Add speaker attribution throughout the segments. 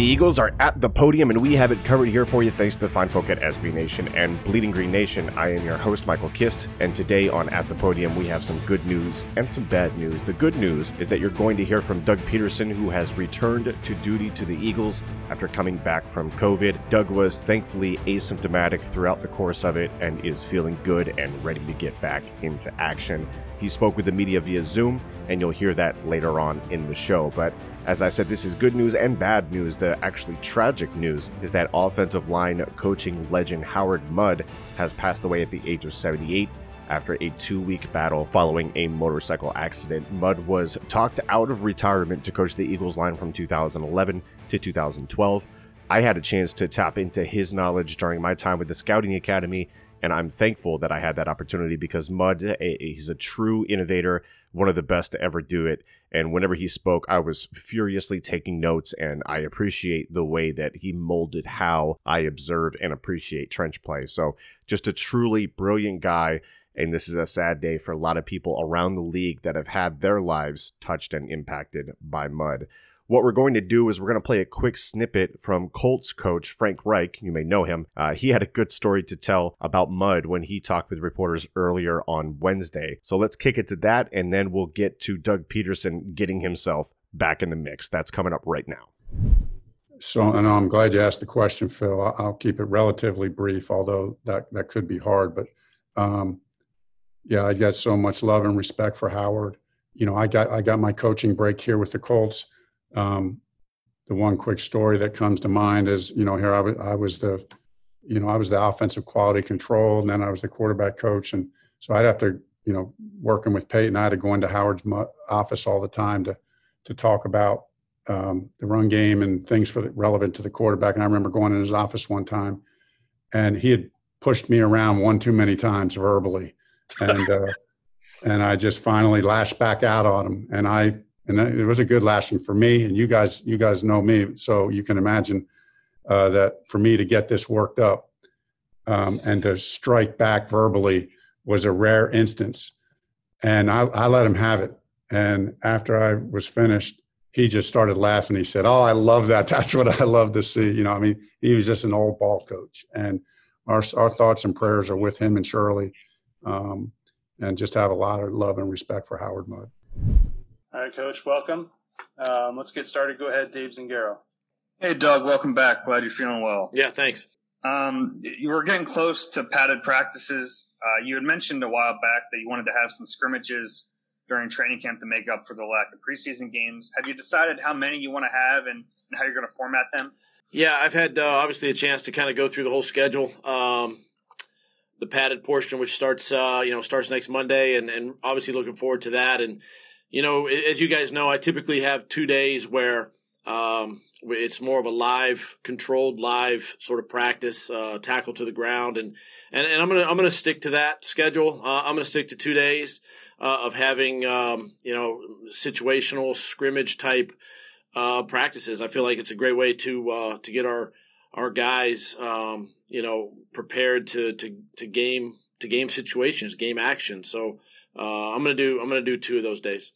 Speaker 1: The Eagles are at the podium, and we have it covered here for you thanks to the fine folk at SB Nation and Bleeding Green Nation. I am your host, Michael Kist, and today on At the Podium, we have some good news and some bad news. The good news is that you're going to hear from Doug Pederson, who has returned to duty to the Eagles after coming back from COVID. Doug was thankfully asymptomatic throughout the course of it and is feeling good and ready to get back into action. He spoke with the media via Zoom, and you'll hear that later on in the show. But as I said, this is good news and bad news. The actually tragic news is that offensive line coaching legend Howard Mudd has passed away at the age of 78 after a two week battle following a motorcycle accident. Mudd was talked out of retirement to coach the Eagles line from 2011 to 2012. I had a chance to tap into his knowledge during my time with the Scouting Academy, and I'm thankful that I had that opportunity because Mudd, he's a true innovator, one of the best to ever do it. And whenever he spoke, I was furiously taking notes, and I appreciate the way that he molded how I observe and appreciate trench play. So, just a truly brilliant guy. And this is a sad day for a lot of people around the league that have had their lives touched and impacted by Mudd. What we're going to do is we're going to play a quick snippet from Colts coach Frank Reich. You may know him. Uh, he had a good story to tell about Mudd when he talked with reporters earlier on Wednesday. So let's kick it to that, and then we'll get to Doug Pederson getting himself back in the mix. That's coming up right now.
Speaker 2: So, and I'm glad you asked the question, Phil. I'll keep it relatively brief, although that that could be hard. But um, yeah, I got so much love and respect for Howard. You know, I got I got my coaching break here with the Colts um, the one quick story that comes to mind is, you know, here I was, I was the, you know, I was the offensive quality control, and then I was the quarterback coach, and so I'd have to, you know, working with Peyton, I had to go into Howard's office all the time to to talk about um, the run game and things for the, relevant to the quarterback. And I remember going in his office one time, and he had pushed me around one too many times verbally, and uh, and I just finally lashed back out on him, and I and it was a good lashing for me. And you guys, you guys know me, so you can imagine uh, that for me to get this worked up um, and to strike back verbally was a rare instance. And I, I let him have it. And after I was finished, he just started laughing. He said, "Oh, I love that. That's what I love to see." You know, I mean, he was just an old ball coach, and our our thoughts and prayers are with him and Shirley, um, and just have a lot of love and respect for Howard Mudd.
Speaker 3: All right, Coach, welcome. Um, let's get started. Go ahead, Dave Zangaro.
Speaker 4: Hey, Doug, welcome back. Glad you're feeling well.
Speaker 5: Yeah, thanks.
Speaker 4: Um, you were getting close to padded practices. Uh, you had mentioned a while back that you wanted to have some scrimmages during training camp to make up for the lack of preseason games. Have you decided how many you want to have and, and how you're going to format them?
Speaker 5: Yeah, I've had uh, obviously a chance to kind of go through the whole schedule. Um, the padded portion, which starts, uh, you know, starts next Monday, and, and obviously looking forward to that. And you know, as you guys know, I typically have two days where um, it's more of a live, controlled, live sort of practice, uh, tackle to the ground, and and, and I'm gonna I'm gonna stick to that schedule. Uh, I'm gonna stick to two days uh, of having um, you know situational scrimmage type uh, practices. I feel like it's a great way to uh, to get our our guys um, you know prepared to to to game to game situations, game action. So uh, I'm gonna do I'm gonna do two of those days.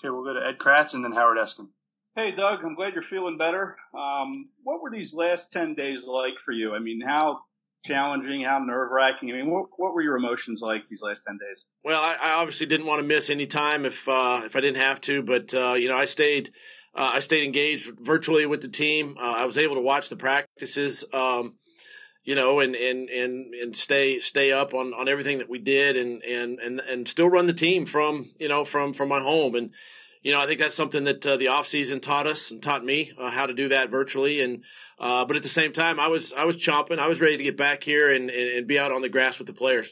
Speaker 3: Okay, we'll go to Ed Kracz and then Howard Eskin.
Speaker 6: Hey, Doug, I'm glad you're feeling better. Um, what were these last 10 days like for you? I mean, how challenging, how nerve wracking? I mean, what, what were your emotions like these last 10 days?
Speaker 5: Well, I, I obviously didn't want to miss any time if, uh, if I didn't have to, but, uh, you know, I stayed, uh, I stayed engaged virtually with the team. Uh, I was able to watch the practices. Um, you know, and, and, and, and stay, stay up on, on everything that we did and, and, and, and still run the team from, you know, from, from my home. And, you know, I think that's something that uh, the off season taught us and taught me uh, how to do that virtually. And, uh, but at the same time, I was, I was chomping. I was ready to get back here and, and, and be out on the grass with the players.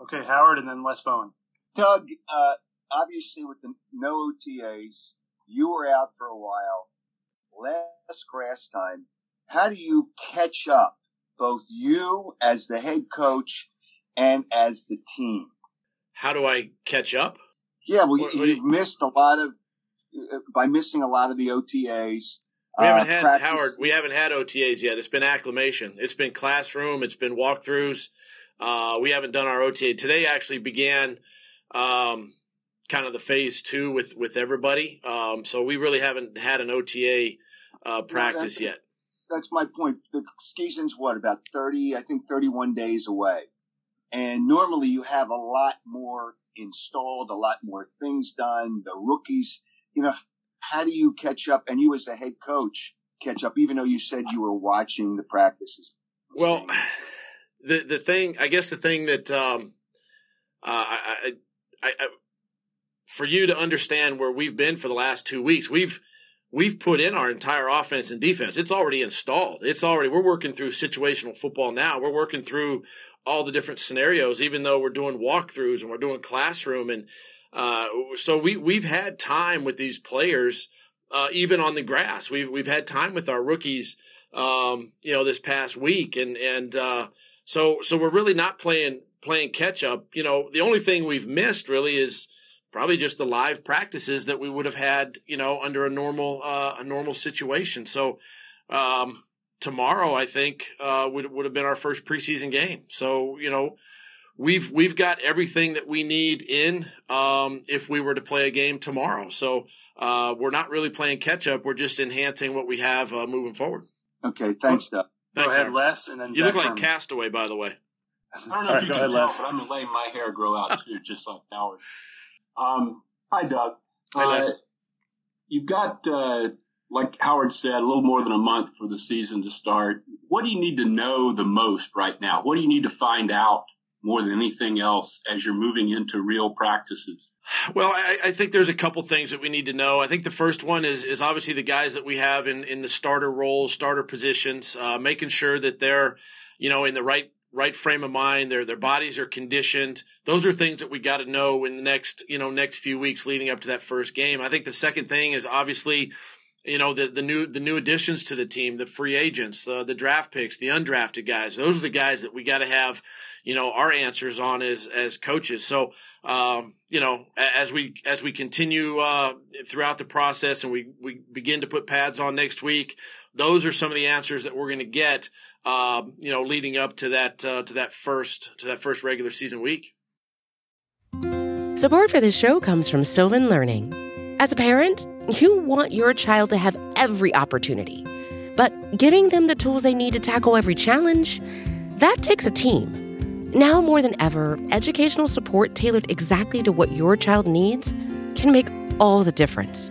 Speaker 3: Okay. Howard and then Les Bowen.
Speaker 7: Doug, uh, obviously with the no OTAs, you were out for a while, less grass time. How do you catch up? Both you as the head coach and as the team?
Speaker 5: How do I catch up?
Speaker 7: Yeah, well, what, what you've you... missed a lot of by missing a lot of the OTAs.
Speaker 5: We haven't uh, had practice. Howard. We haven't had OTAs yet. It's been acclimation. It's been classroom. It's been walkthroughs. Uh, we haven't done our OTA today. Actually began um, kind of the phase two with with everybody. Um, so we really haven't had an OTA uh, practice yet
Speaker 7: that's my point. The season's what about thirty? I think thirty-one days away, and normally you have a lot more installed, a lot more things done. The rookies, you know, how do you catch up? And you as a head coach catch up, even though you said you were watching the practices.
Speaker 5: Well, the the thing, I guess, the thing that um, uh, I, I, I, for you to understand where we've been for the last two weeks, we've we've put in our entire offense and defense. It's already installed. It's already, we're working through situational football now. We're working through all the different scenarios, even though we're doing walkthroughs and we're doing classroom. And, uh, so we, we've had time with these players, uh, even on the grass. We've, we've had time with our rookies, um, you know, this past week. And, and, uh, so, so we're really not playing, playing catch up. You know, the only thing we've missed really is, probably just the live practices that we would have had, you know, under a normal, uh, a normal situation. So, um, tomorrow, I think, uh, would, would have been our first preseason game. So, you know, we've, we've got everything that we need in, um, if we were to play a game tomorrow. So, uh, we're not really playing catch up. We're just enhancing what we have, uh, moving forward.
Speaker 7: Okay. Thanks, Doug.
Speaker 3: Go ahead, Les, and then
Speaker 5: you
Speaker 3: Zach
Speaker 5: look like Castaway, by the way.
Speaker 8: I don't know if you can tell, but I'm letting my hair grow out too, just like Howard. Um, hi, Doug.
Speaker 5: Hi, Les. Uh,
Speaker 8: you've got, uh, like Howard said, a little more than a month for the season to start. What do you need to know the most right now? What do you need to find out more than anything else as you're moving into real practices?
Speaker 5: Well, I, I, think there's a couple things that we need to know. I think the first one is is obviously the guys that we have in in the starter roles, starter positions, uh, making sure that they're you know in the right right frame of mind, their their bodies are conditioned. Those are things that we got to know in the next you know next few weeks leading up to that first game. I think the second thing is obviously you know the the new the new additions to the team, the free agents, uh, the draft picks, the undrafted guys. Those are the guys that we got to have you know our answers on as as coaches. So um, you know as we as we continue uh, throughout the process and we we begin to put pads on next week, those are some of the answers that we're going to get uh, you know, leading up to that uh, to that first to that first regular season week.
Speaker 9: Support for this show comes from Sylvan Learning. As a parent, you want your child to have every opportunity, but giving them the tools they need to tackle every challenge, that takes a team. Now more than ever, educational support tailored exactly to what your child needs can make all the difference.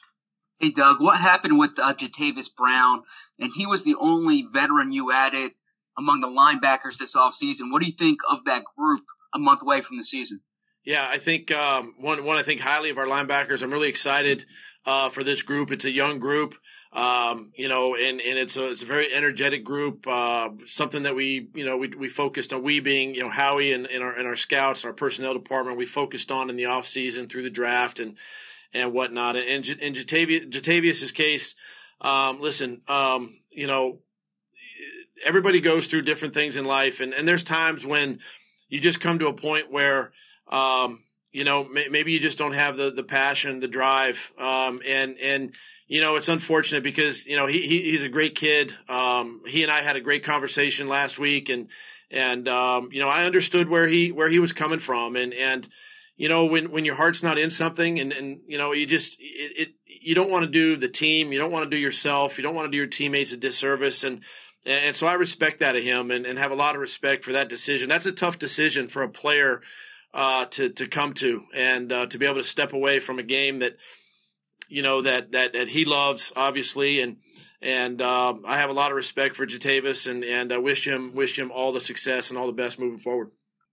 Speaker 10: Hey, Doug, what happened with uh, Jatavis Brown? And he was the only veteran you added among the linebackers this offseason. What do you think of that group a month away from the season?
Speaker 5: Yeah, I think um, one one I think highly of our linebackers. I'm really excited uh, for this group. It's a young group, um, you know, and, and it's a it's a very energetic group. Uh, something that we you know we we focused on. We being you know Howie and, and our and our scouts and our personnel department. We focused on in the off season through the draft and and whatnot. And in Jatavis, Jatavis's case, um, listen, um, you know, everybody goes through different things in life, and and there's times when you just come to a point where um, you know, may, maybe you just don't have the, the passion, the drive. Um, and, and, you know, it's unfortunate because, you know, he, he he's a great kid. Um, he and I had a great conversation last week and, and, um, you know, I understood where he, where he was coming from and, and, you know, when, when your heart's not in something and, and, you know, you just, it, it you don't want to do the team. You don't want to do yourself. You don't want to do your teammates a disservice. And, and so I respect that of him and, and have a lot of respect for that decision. That's a tough decision for a player uh, to to come to and uh, to be able to step away from a game that you know that that that he loves obviously and and uh, I have a lot of respect for Jatavis and and I wish him wish him all the success and all the best moving forward.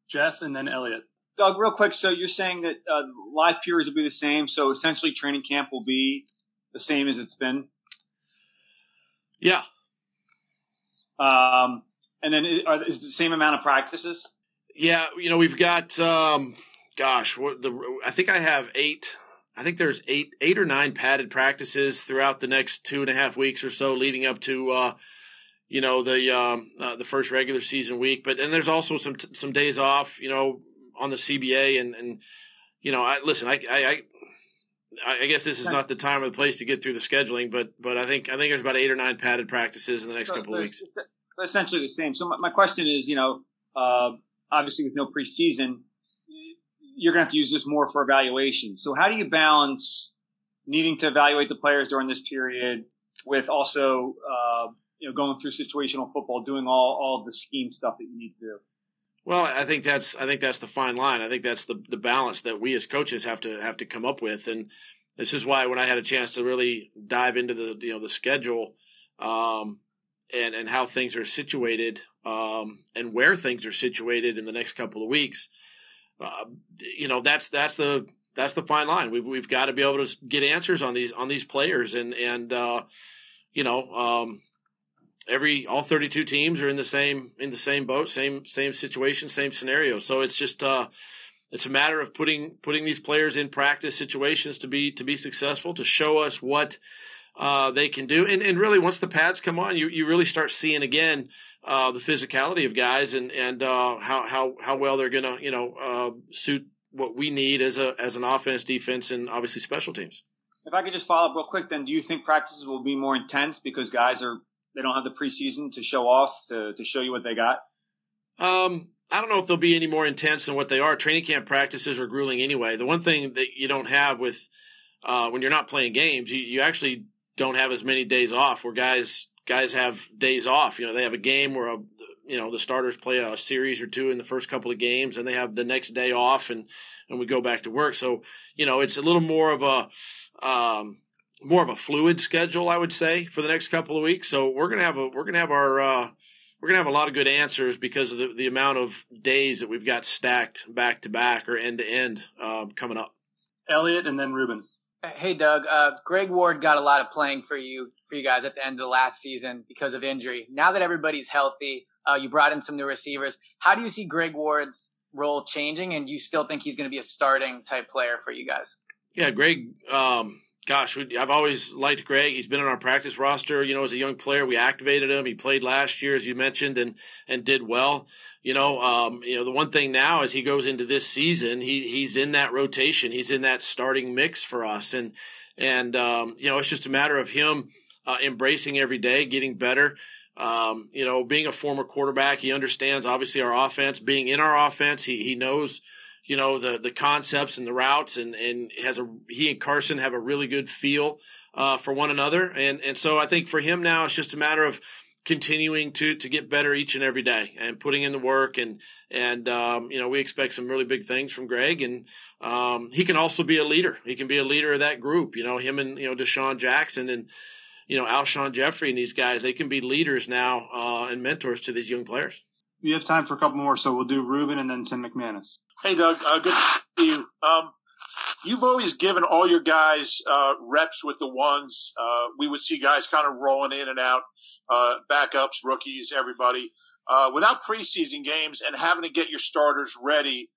Speaker 3: Jeff and then Elliot.
Speaker 10: Doug, real quick. So you're saying that uh, live periods will be the same. So essentially, training camp will be the same as it's been.
Speaker 5: Yeah.
Speaker 10: Um, and then is the same amount of practices?
Speaker 5: Yeah, you know, we've got, um, gosh, what the, I think I have eight, I think there's eight, eight or nine padded practices throughout the next two and a half weeks or so leading up to, uh, you know, the, um, uh, the first regular season week. But, and there's also some, some days off, you know, on the CBA and, and, you know, I, listen, I, I, I, I guess this is not the time or the place to get through the scheduling, but, but I think, I think there's about eight or nine padded practices in the next so couple of weeks.
Speaker 10: essentially the same. So my, my question is, you know, uh, obviously with no preseason, you're going to have to use this more for evaluation. So how do you balance needing to evaluate the players during this period with also, uh, you know, going through situational football, doing all, all the scheme stuff that you need to do?
Speaker 5: Well, I think that's I think that's the fine line. I think that's the the balance that we as coaches have to have to come up with, and this is why when I had a chance to really dive into the you know the schedule, um, and and how things are situated um, and where things are situated in the next couple of weeks. Uh, you know, that's that's the that's the fine line. We've we've got to be able to get answers on these on these players, and and uh, you know, um, every all 32 teams are in the same in the same boat, same same situation, same scenario. So it's just uh, it's a matter of putting putting these players in practice situations to be to be successful, to show us what uh, they can do. And, and really, once the pads come on, you, you really start seeing again uh, the physicality of guys and and uh, how how how well they're gonna you know uh, suit what we need as a as an offense, defense, and obviously special teams.
Speaker 10: If I could just follow up real quick, then do you think practices will be more intense because guys are they don't have the preseason to show off to to show you what they got?
Speaker 5: Um, I don't know if they'll be any more intense than what they are. Training camp practices are grueling anyway. The one thing that you don't have with uh, when you're not playing games, you, you actually don't have as many days off where guys guys have days off. You know, they have a game where a, you know the starters play a series or two in the first couple of games, and they have the next day off, and and we go back to work. So you know, it's a little more of a um, more of a fluid schedule, I would say, for the next couple of weeks. So we're gonna have a we're gonna have our uh, we're gonna have a lot of good answers because of the, the amount of days that we've got stacked back to back or end to end uh, coming up.
Speaker 3: Elliot and then Ruben.
Speaker 11: Hey Doug, uh, Greg Ward got a lot of playing for you for you guys at the end of the last season because of injury. Now that everybody's healthy, uh, you brought in some new receivers. How do you see Greg Ward's role changing, and you still think he's going to be a starting type player for you guys?
Speaker 5: Yeah, Greg. Um, gosh, I've always liked Greg. He's been on our practice roster. You know, as a young player, we activated him. He played last year, as you mentioned, and and did well you know, um, you know, the one thing now as he goes into this season, he he's in that rotation, he's in that starting mix for us, and and um, you know, it's just a matter of him uh, embracing every day, getting better. Um, you know, being a former quarterback, he understands obviously our offense. Being in our offense, he he knows you know the the concepts and the routes, and and has a he and Carson have a really good feel uh, for one another, and and so I think for him now it's just a matter of continuing to to get better each and every day and putting in the work and and um, you know we expect some really big things from Greg and um, he can also be a leader. He can be a leader of that group. You know him and you know DeSean Jackson and you know, Alshon Jeffery and these guys, they can be leaders now uh, and mentors to these young players.
Speaker 3: We have time for a couple more, so we'll do Ruben and then Tim McManus.
Speaker 12: Hey, Doug. Uh, good to see you. Um, you've always given all your guys uh, reps with the ones. Uh, we would see guys kind of rolling in and out, uh, backups, rookies, everybody. Uh, without preseason games and having to get your starters ready,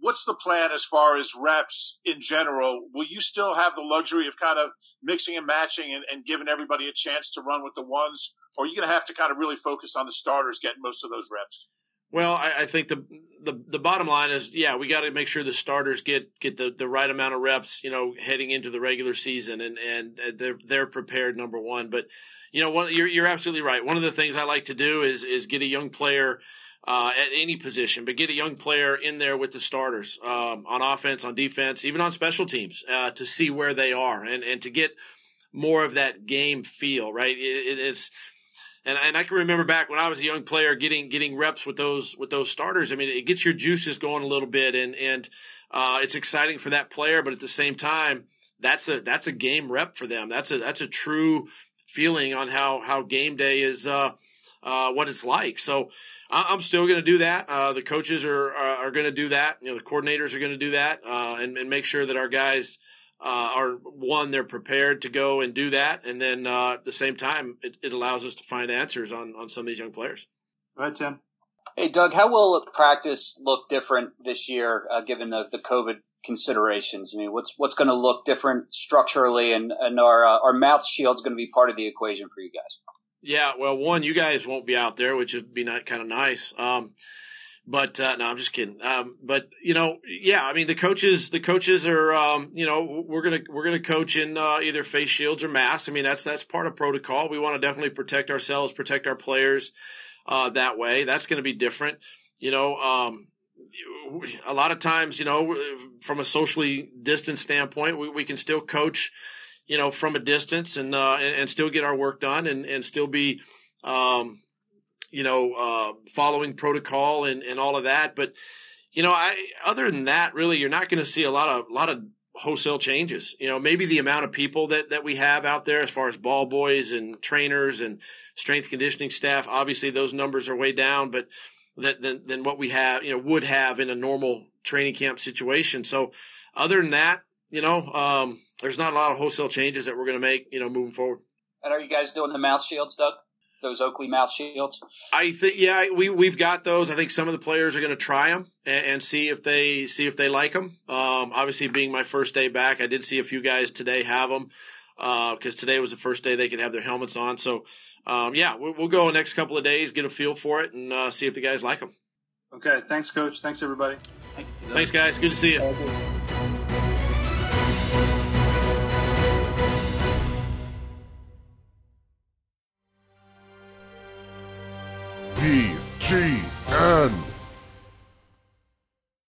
Speaker 12: what's the plan as far as reps in general? Will you still have the luxury of kind of mixing and matching and, and giving everybody a chance to run with the ones, or are you going to have to kind of really focus on the starters getting most of those reps?
Speaker 5: Well, I, I think the, the the bottom line is, yeah, we got to make sure the starters get get the, the right amount of reps, you know, heading into the regular season, and and they're they're prepared. Number one, but you know, one, you're you're absolutely right. One of the things I like to do is is get a young player uh, at any position, but get a young player in there with the starters um, on offense, on defense, even on special teams uh, to see where they are and, and to get more of that game feel, right? It, it is. And, and I can remember back when I was a young player getting getting reps with those with those starters. I mean, it gets your juices going a little bit, and and uh, it's exciting for that player. But at the same time, that's a that's a game rep for them. That's a that's a true feeling on how how game day is uh, uh, what it's like. So I'm still going to do that. Uh, the coaches are are, are going to do that. You know, the coordinators are going to do that, uh, and, and make sure that our guys uh, are one they're prepared to go and do that, and then uh, at the same time, it, it allows us to find answers on on some of these young players.
Speaker 3: Go ahead, Tim.
Speaker 13: Hey, Doug, how will practice look different this year, uh, given the, the COVID considerations? I mean, what's what's going to look different structurally, and and our uh, our mouth shield's going to be part of the equation for you guys.
Speaker 5: Yeah, well, one, you guys won't be out there, which would be not kind of nice. Um, but uh, no, I'm just kidding. Um, but you know, yeah, I mean the coaches, the coaches are, um, you know, we're gonna we're gonna coach in uh, either face shields or masks. I mean that's that's part of protocol. We want to definitely protect ourselves, protect our players uh, that way. That's to be different. You know, um, a lot of times, you know, from a socially distant standpoint, we, we can still coach you know, from a distance and, uh, and, and, still get our work done and, and still be, um, you know, uh, following protocol and, and all of that. But, you know, I, other than that, really, you're not going to see a lot of, a lot of wholesale changes. You know, maybe the amount of people that, that we have out there as far as ball boys and trainers and strength conditioning staff, obviously those numbers are way down, but that, than, than what we have, you know, would have in a normal training camp situation. So other than that, you know, um, there's not a lot of wholesale changes that we're going to make, you know, moving forward.
Speaker 13: And are you guys doing the mouth shields, Doug? Those Oakley mouth shields?
Speaker 5: I think, yeah, we we've got those. I think some of the players are going to try them and, and, see if they see if they like them. Um, obviously, being my first day back, I did see a few guys today have them because uh, today was the first day they could have their helmets on. So, um, yeah, we'll, we'll go the next couple of days, get a feel for it, and uh, see if the guys like them.
Speaker 3: Okay, thanks, Coach. Thanks, everybody.
Speaker 5: Thanks, guys. Good to see you.